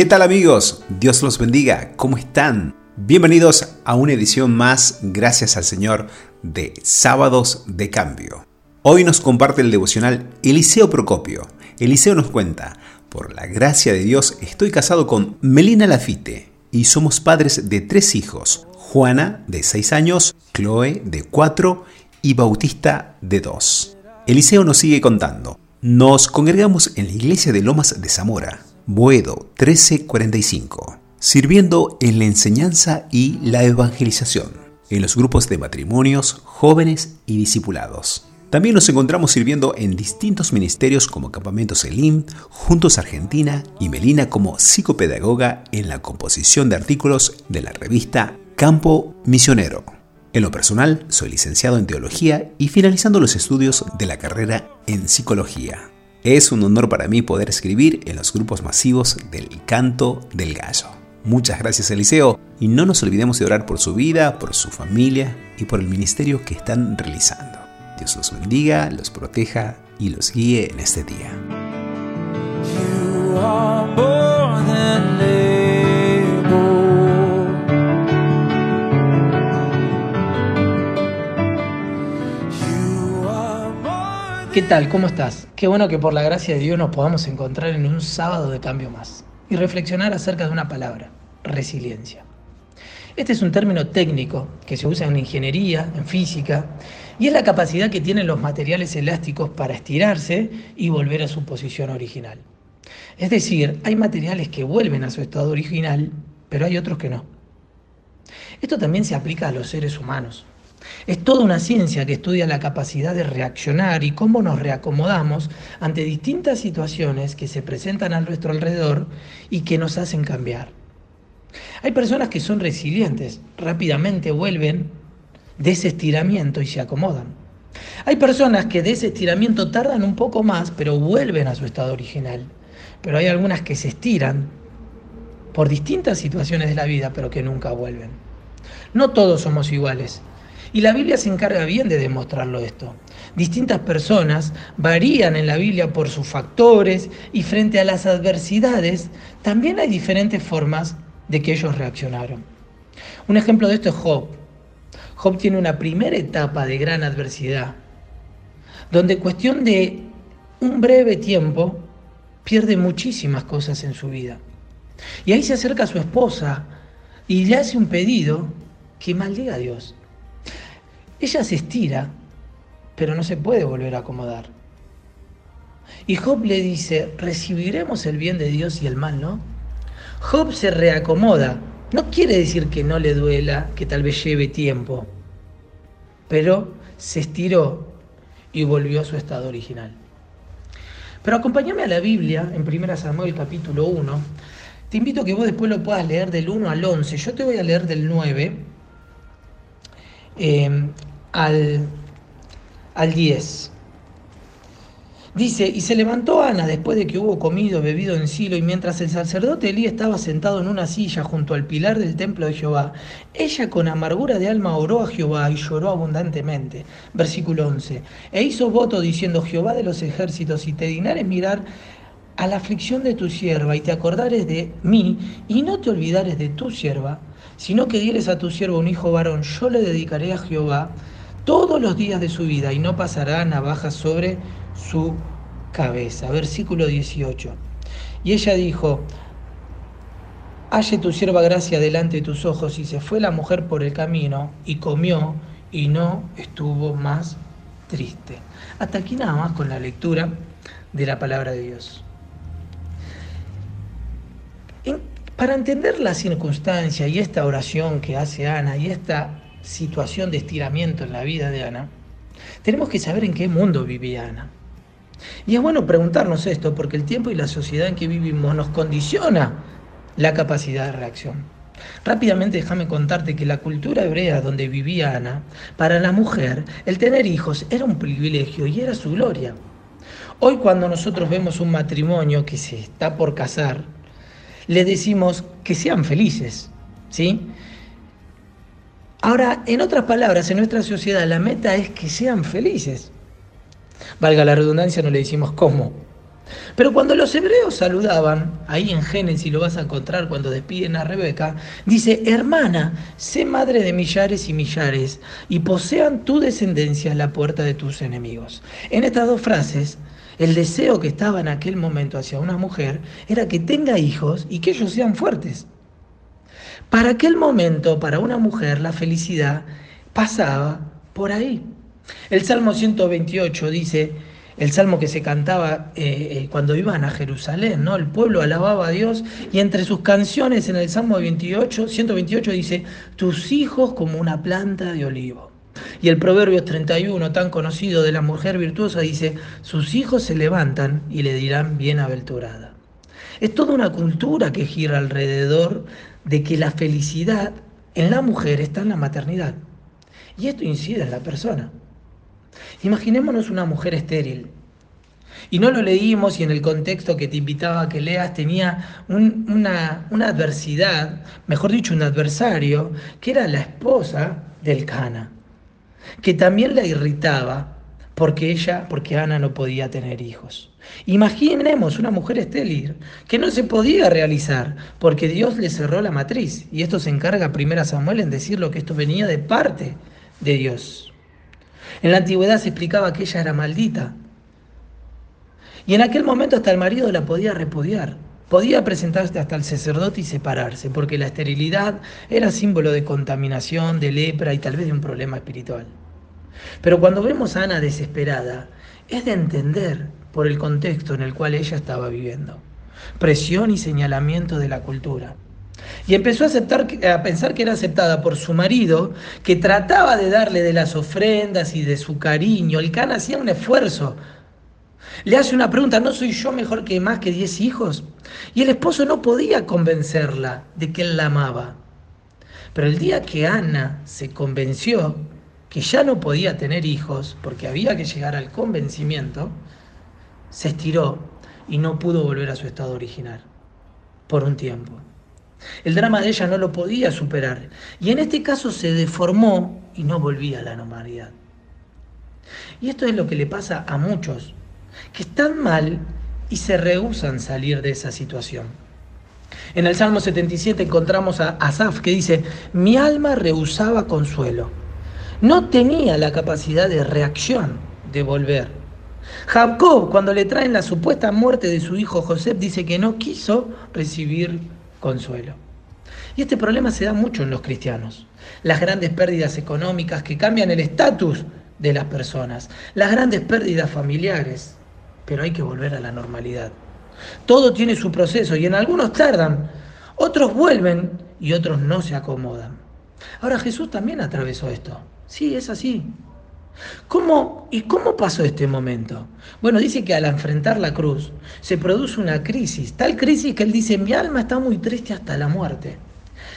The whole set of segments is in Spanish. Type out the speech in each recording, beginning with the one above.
¿Qué tal amigos? Dios los bendiga. ¿Cómo están? Bienvenidos a una edición más, gracias al Señor, de Sábados de Cambio. Hoy nos comparte el devocional Eliseo Procopio. Eliseo nos cuenta, por la gracia de Dios estoy casado con Melina Lafite y somos padres de tres hijos, Juana de 6 años, Chloe de 4 y Bautista de 2. Eliseo nos sigue contando. Nos congregamos en la iglesia de Lomas de Zamora, Boedo 1345, sirviendo en la enseñanza y la evangelización, en los grupos de matrimonios, jóvenes y discipulados. También nos encontramos sirviendo en distintos ministerios como Campamento Selim, Juntos Argentina y Melina como psicopedagoga en la composición de artículos de la revista Campo Misionero. En lo personal, soy licenciado en teología y finalizando los estudios de la carrera en psicología. Es un honor para mí poder escribir en los grupos masivos del canto del gallo. Muchas gracias Eliseo y no nos olvidemos de orar por su vida, por su familia y por el ministerio que están realizando. Dios los bendiga, los proteja y los guíe en este día. ¿Qué tal? ¿Cómo estás? Qué bueno que por la gracia de Dios nos podamos encontrar en un sábado de cambio más y reflexionar acerca de una palabra, resiliencia. Este es un término técnico que se usa en ingeniería, en física, y es la capacidad que tienen los materiales elásticos para estirarse y volver a su posición original. Es decir, hay materiales que vuelven a su estado original, pero hay otros que no. Esto también se aplica a los seres humanos. Es toda una ciencia que estudia la capacidad de reaccionar y cómo nos reacomodamos ante distintas situaciones que se presentan a nuestro alrededor y que nos hacen cambiar. Hay personas que son resilientes, rápidamente vuelven de ese estiramiento y se acomodan. Hay personas que de ese estiramiento tardan un poco más, pero vuelven a su estado original. Pero hay algunas que se estiran por distintas situaciones de la vida, pero que nunca vuelven. No todos somos iguales. Y la Biblia se encarga bien de demostrarlo esto. Distintas personas varían en la Biblia por sus factores y frente a las adversidades también hay diferentes formas de que ellos reaccionaron. Un ejemplo de esto es Job. Job tiene una primera etapa de gran adversidad, donde cuestión de un breve tiempo pierde muchísimas cosas en su vida. Y ahí se acerca a su esposa y le hace un pedido que maldiga a Dios. Ella se estira, pero no se puede volver a acomodar. Y Job le dice, recibiremos el bien de Dios y el mal, ¿no? Job se reacomoda. No quiere decir que no le duela, que tal vez lleve tiempo, pero se estiró y volvió a su estado original. Pero acompáñame a la Biblia en 1 Samuel capítulo 1. Te invito a que vos después lo puedas leer del 1 al 11. Yo te voy a leer del 9 al, al 10. Dice, y se levantó Ana después de que hubo comido, bebido en Silo, y mientras el sacerdote Elí estaba sentado en una silla junto al pilar del templo de Jehová, ella con amargura de alma oró a Jehová y lloró abundantemente. Versículo 11. E hizo voto diciendo, Jehová de los ejércitos, si te dignares mirar a la aflicción de tu sierva y te acordares de mí, y no te olvidares de tu sierva, sino que dieres a tu siervo un hijo varón, yo le dedicaré a Jehová todos los días de su vida y no pasará navaja sobre su cabeza. Versículo 18. Y ella dijo, halle tu sierva gracia delante de tus ojos y se fue la mujer por el camino y comió y no estuvo más triste. Hasta aquí nada más con la lectura de la palabra de Dios. para entender la circunstancia y esta oración que hace Ana y esta situación de estiramiento en la vida de Ana, tenemos que saber en qué mundo vivía Ana. Y es bueno preguntarnos esto porque el tiempo y la sociedad en que vivimos nos condiciona la capacidad de reacción. Rápidamente déjame contarte que la cultura hebrea donde vivía Ana, para la mujer, el tener hijos era un privilegio y era su gloria. Hoy cuando nosotros vemos un matrimonio que se está por casar, le decimos que sean felices, ¿sí? Ahora, en otras palabras, en nuestra sociedad la meta es que sean felices. Valga la redundancia, no le decimos cómo. Pero cuando los hebreos saludaban, ahí en Génesis lo vas a encontrar cuando despiden a Rebeca, dice, hermana, sé madre de millares y millares, y posean tu descendencia en la puerta de tus enemigos. En estas dos frases, el deseo que estaba en aquel momento hacia una mujer era que tenga hijos y que ellos sean fuertes. Para aquel momento, para una mujer, la felicidad pasaba por ahí. El Salmo 128 dice, el salmo que se cantaba eh, eh, cuando iban a Jerusalén, ¿no? El pueblo alababa a Dios y entre sus canciones en el Salmo 28, 128 dice, tus hijos como una planta de olivo. Y el Proverbio 31, tan conocido de la mujer virtuosa, dice, sus hijos se levantan y le dirán bienaventurada. Es toda una cultura que gira alrededor de que la felicidad en la mujer está en la maternidad. Y esto incide en la persona. Imaginémonos una mujer estéril. Y no lo leímos y en el contexto que te invitaba a que leas tenía una, una, adversidad, mejor dicho, un adversario, que era la esposa del Cana, que también la irritaba porque ella, porque Ana no podía tener hijos. Imaginemos una mujer estéril que no se podía realizar porque Dios le cerró la matriz. Y esto se encarga primero a Samuel en decir lo que esto venía de parte de Dios. En la antigüedad se explicaba que ella era maldita. Y en aquel momento hasta el marido la podía repudiar. Podía presentarse hasta el sacerdote y separarse, porque la esterilidad era símbolo de contaminación, de lepra y tal vez de un problema espiritual. Pero cuando vemos a Ana desesperada, es de entender por el contexto en el cual ella estaba viviendo. Presión y señalamiento de la cultura. Y empezó a, aceptar, a pensar que era aceptada por su marido, que trataba de darle de las ofrendas y de su cariño. El can hacía un esfuerzo. Le hace una pregunta, ¿no soy yo mejor que más que diez hijos? Y el esposo no podía convencerla de que él la amaba. Pero el día que Ana se convenció que ya no podía tener hijos, porque había que llegar al convencimiento, se estiró y no pudo volver a su estado original por un tiempo. El drama de ella no lo podía superar y en este caso se deformó y no volvía a la normalidad. Y esto es lo que le pasa a muchos, que están mal y se rehusan salir de esa situación. En el Salmo 77 encontramos a Asaf que dice, mi alma rehusaba consuelo, no tenía la capacidad de reacción, de volver. Jacob, cuando le traen la supuesta muerte de su hijo José, dice que no quiso recibir consuelo. Y este problema se da mucho en los cristianos. Las grandes pérdidas económicas que cambian el estatus de las personas, las grandes pérdidas familiares, pero hay que volver a la normalidad. Todo tiene su proceso y en algunos tardan, otros vuelven y otros no se acomodan. Ahora Jesús también atravesó esto. Sí, es así. ¿Cómo, ¿Y cómo pasó este momento? Bueno, dice que al enfrentar la cruz se produce una crisis, tal crisis que él dice, mi alma está muy triste hasta la muerte.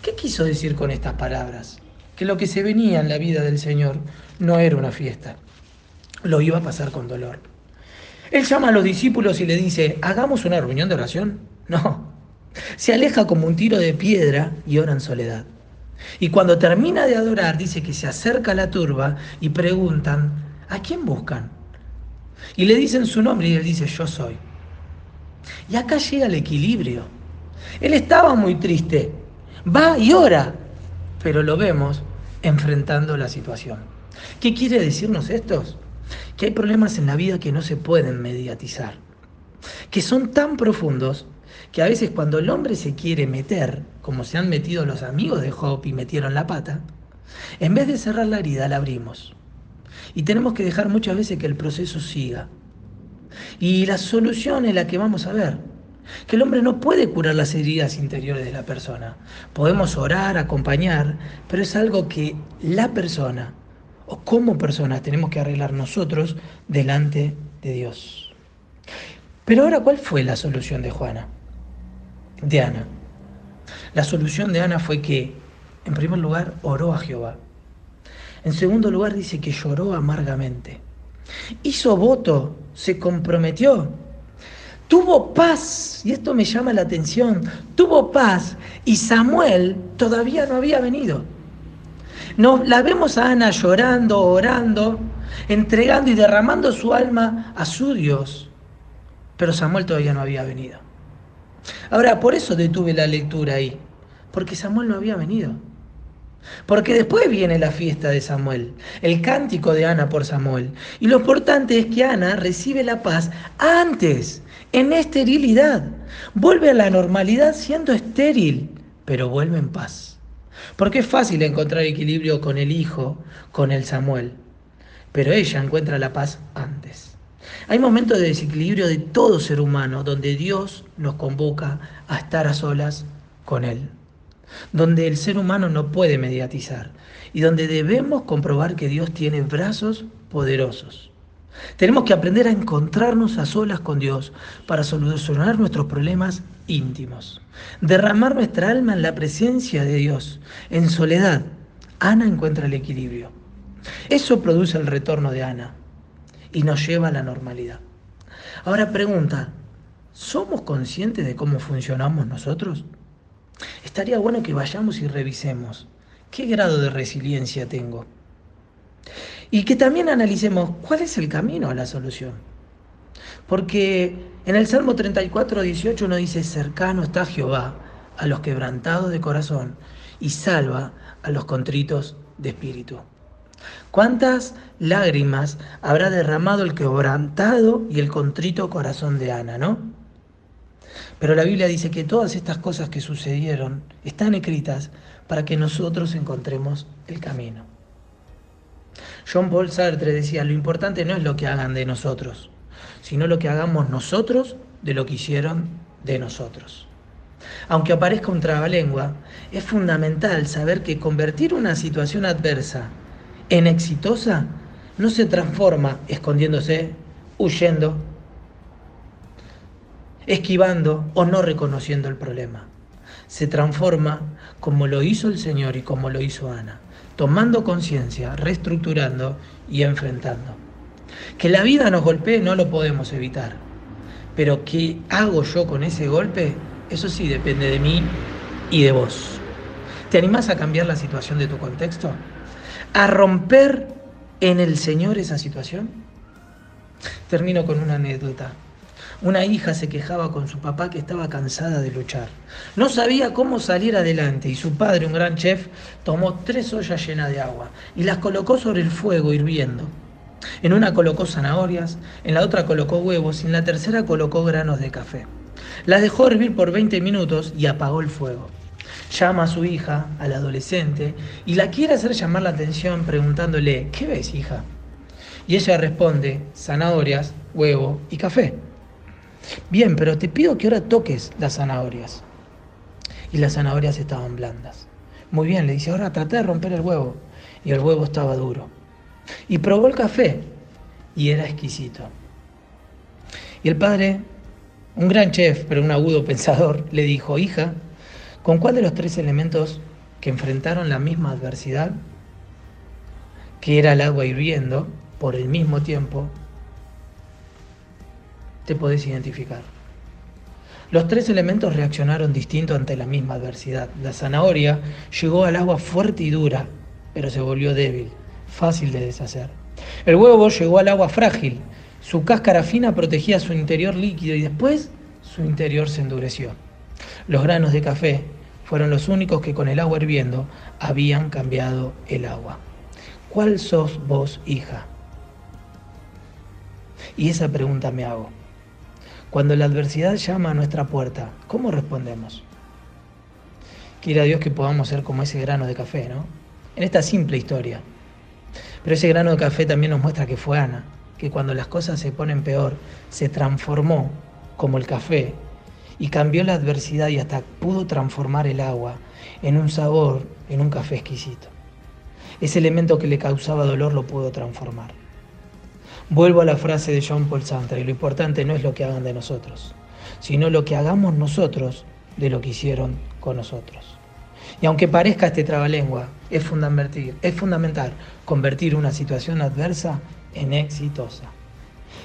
¿Qué quiso decir con estas palabras? Que lo que se venía en la vida del Señor no era una fiesta, lo iba a pasar con dolor. Él llama a los discípulos y le dice, hagamos una reunión de oración. No, se aleja como un tiro de piedra y ora en soledad. Y cuando termina de adorar, dice que se acerca a la turba y preguntan, ¿a quién buscan? Y le dicen su nombre y él dice, yo soy. Y acá llega el equilibrio. Él estaba muy triste, va y ora, pero lo vemos enfrentando la situación. ¿Qué quiere decirnos esto? Que hay problemas en la vida que no se pueden mediatizar, que son tan profundos que a veces cuando el hombre se quiere meter, como se han metido los amigos de Job y metieron la pata, en vez de cerrar la herida, la abrimos. Y tenemos que dejar muchas veces que el proceso siga. Y la solución es la que vamos a ver. Que el hombre no puede curar las heridas interiores de la persona. Podemos orar, acompañar, pero es algo que la persona o como personas tenemos que arreglar nosotros delante de Dios. Pero ahora, ¿cuál fue la solución de Juana? De Ana. La solución de Ana fue que, en primer lugar, oró a Jehová. En segundo lugar, dice que lloró amargamente. Hizo voto, se comprometió. Tuvo paz, y esto me llama la atención, tuvo paz y Samuel todavía no había venido. No, la vemos a Ana llorando, orando, entregando y derramando su alma a su Dios. pero Samuel todavía no había venido. Ahora, por eso detuve la lectura ahí, porque Samuel no había venido. Porque después viene la fiesta de Samuel, el cántico de Ana por Samuel. Y lo importante es que Ana recibe la paz antes, en esterilidad. Vuelve a la normalidad siendo estéril, pero vuelve en paz. Porque es fácil encontrar equilibrio con el hijo, con el Samuel, pero ella encuentra la paz antes. Hay momentos de desequilibrio de todo ser humano donde Dios nos convoca a estar a solas con Él, donde el ser humano no puede mediatizar y donde debemos comprobar que Dios tiene brazos poderosos. Tenemos que aprender a encontrarnos a solas con Dios para solucionar nuestros problemas íntimos, derramar nuestra alma en la presencia de Dios. En soledad, Ana encuentra el equilibrio. Eso produce el retorno de Ana y nos lleva a la normalidad. Ahora pregunta, ¿somos conscientes de cómo funcionamos nosotros? Estaría bueno que vayamos y revisemos qué grado de resiliencia tengo. Y que también analicemos cuál es el camino a la solución. Porque en el Salmo 34, 18 uno dice, cercano está Jehová a los quebrantados de corazón y salva a los contritos de espíritu. ¿Cuántas lágrimas habrá derramado el quebrantado y el contrito corazón de Ana, no? Pero la Biblia dice que todas estas cosas que sucedieron están escritas para que nosotros encontremos el camino. John Paul Sartre decía, lo importante no es lo que hagan de nosotros, sino lo que hagamos nosotros de lo que hicieron de nosotros. Aunque aparezca un trabalengua, es fundamental saber que convertir una situación adversa en exitosa no se transforma escondiéndose, huyendo, esquivando o no reconociendo el problema. Se transforma como lo hizo el Señor y como lo hizo Ana, tomando conciencia, reestructurando y enfrentando. Que la vida nos golpee no lo podemos evitar, pero ¿qué hago yo con ese golpe? Eso sí depende de mí y de vos. ¿Te animás a cambiar la situación de tu contexto? A romper en el Señor esa situación? Termino con una anécdota. Una hija se quejaba con su papá que estaba cansada de luchar. No sabía cómo salir adelante y su padre, un gran chef, tomó tres ollas llenas de agua y las colocó sobre el fuego hirviendo. En una colocó zanahorias, en la otra colocó huevos y en la tercera colocó granos de café. Las dejó hervir por 20 minutos y apagó el fuego llama a su hija, al adolescente, y la quiere hacer llamar la atención preguntándole, ¿qué ves, hija? Y ella responde, zanahorias, huevo y café. Bien, pero te pido que ahora toques las zanahorias. Y las zanahorias estaban blandas. Muy bien, le dice, ahora trata de romper el huevo. Y el huevo estaba duro. Y probó el café y era exquisito. Y el padre, un gran chef, pero un agudo pensador, le dijo, hija, ¿Con cuál de los tres elementos que enfrentaron la misma adversidad, que era el agua hirviendo, por el mismo tiempo, te podés identificar? Los tres elementos reaccionaron distinto ante la misma adversidad. La zanahoria llegó al agua fuerte y dura, pero se volvió débil, fácil de deshacer. El huevo llegó al agua frágil, su cáscara fina protegía su interior líquido y después su interior se endureció. Los granos de café fueron los únicos que con el agua hirviendo habían cambiado el agua. ¿Cuál sos vos, hija? Y esa pregunta me hago. Cuando la adversidad llama a nuestra puerta, ¿cómo respondemos? Quiera Dios que podamos ser como ese grano de café, ¿no? En esta simple historia. Pero ese grano de café también nos muestra que fue Ana, que cuando las cosas se ponen peor, se transformó como el café y cambió la adversidad y hasta pudo transformar el agua en un sabor, en un café exquisito. Ese elemento que le causaba dolor lo pudo transformar. Vuelvo a la frase de John Paul Sartre, lo importante no es lo que hagan de nosotros, sino lo que hagamos nosotros de lo que hicieron con nosotros. Y aunque parezca este trabalengua, es es fundamental convertir una situación adversa en exitosa.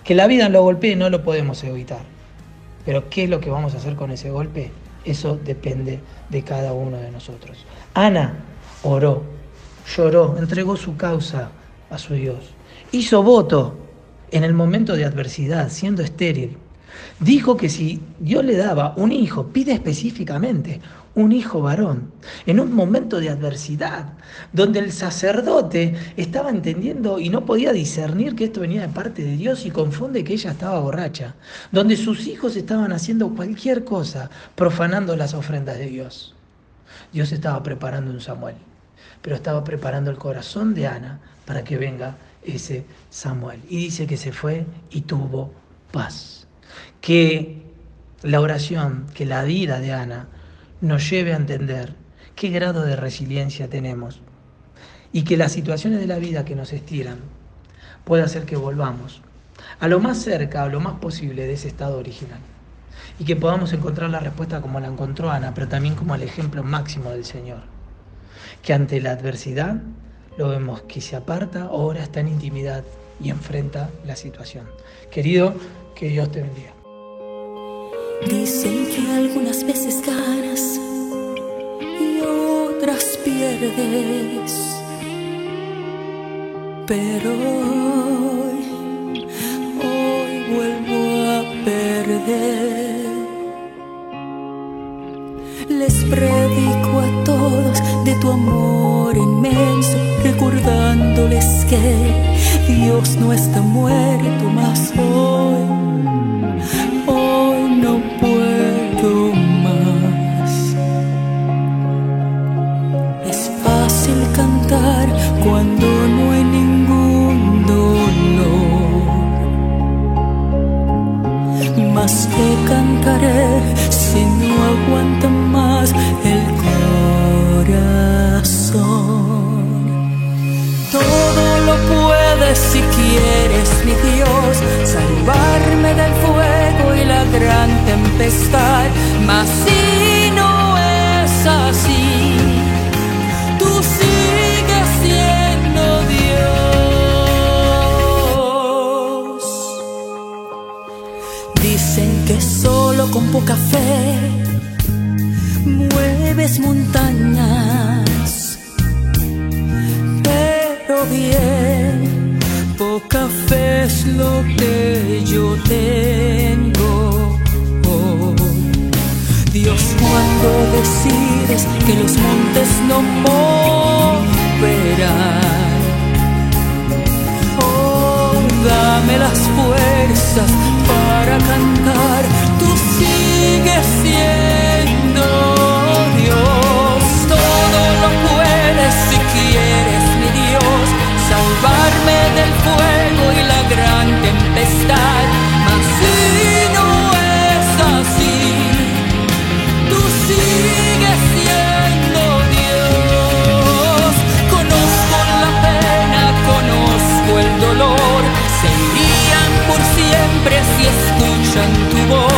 Que la vida lo golpee no lo podemos evitar pero ¿qué es lo que vamos a hacer con ese golpe? Eso depende de cada uno de nosotros. Ana oró, lloró, entregó su causa a su Dios. Hizo voto en el momento de adversidad, siendo estéril, Dijo que si Dios le daba un hijo, pide específicamente un hijo varón, en un momento de adversidad, donde el sacerdote estaba entendiendo y no podía discernir que esto venía de parte de Dios y confunde que ella estaba borracha, donde sus hijos estaban haciendo cualquier cosa, profanando las ofrendas de Dios. Dios estaba preparando un Samuel, pero estaba preparando el corazón de Ana para que venga ese Samuel. Y dice que se fue y tuvo paz. Que la oración, que la vida de Ana nos lleve a entender qué grado de resiliencia tenemos y que las situaciones de la vida que nos estiran puede hacer que volvamos a lo más cerca, a lo más posible de ese estado original y que podamos encontrar la respuesta como la encontró Ana, pero también como el ejemplo máximo del Señor, que ante la adversidad lo vemos que se aparta, ahora está en intimidad y enfrenta la situación. Querido, que Dios te bendiga. Dicen que algunas veces ganas y otras pierdes, pero hoy, hoy vuelvo a perder. Les predico a todos de tu amor inmenso, recordándoles que Dios no está muerto más hoy. Hoy no puedo más. Es fácil cantar cuando no hay ningún dolor. Más que cantaré quieres, mi Dios, salvarme del fuego y la gran tempestad. Mas no moverán. Oh, dame las fuerzas para cantar, tú sigues siendo Dios. Todo lo puedes si quieres, mi Dios, salvarme del fuego y la gran tempestad. escuchan tu voz.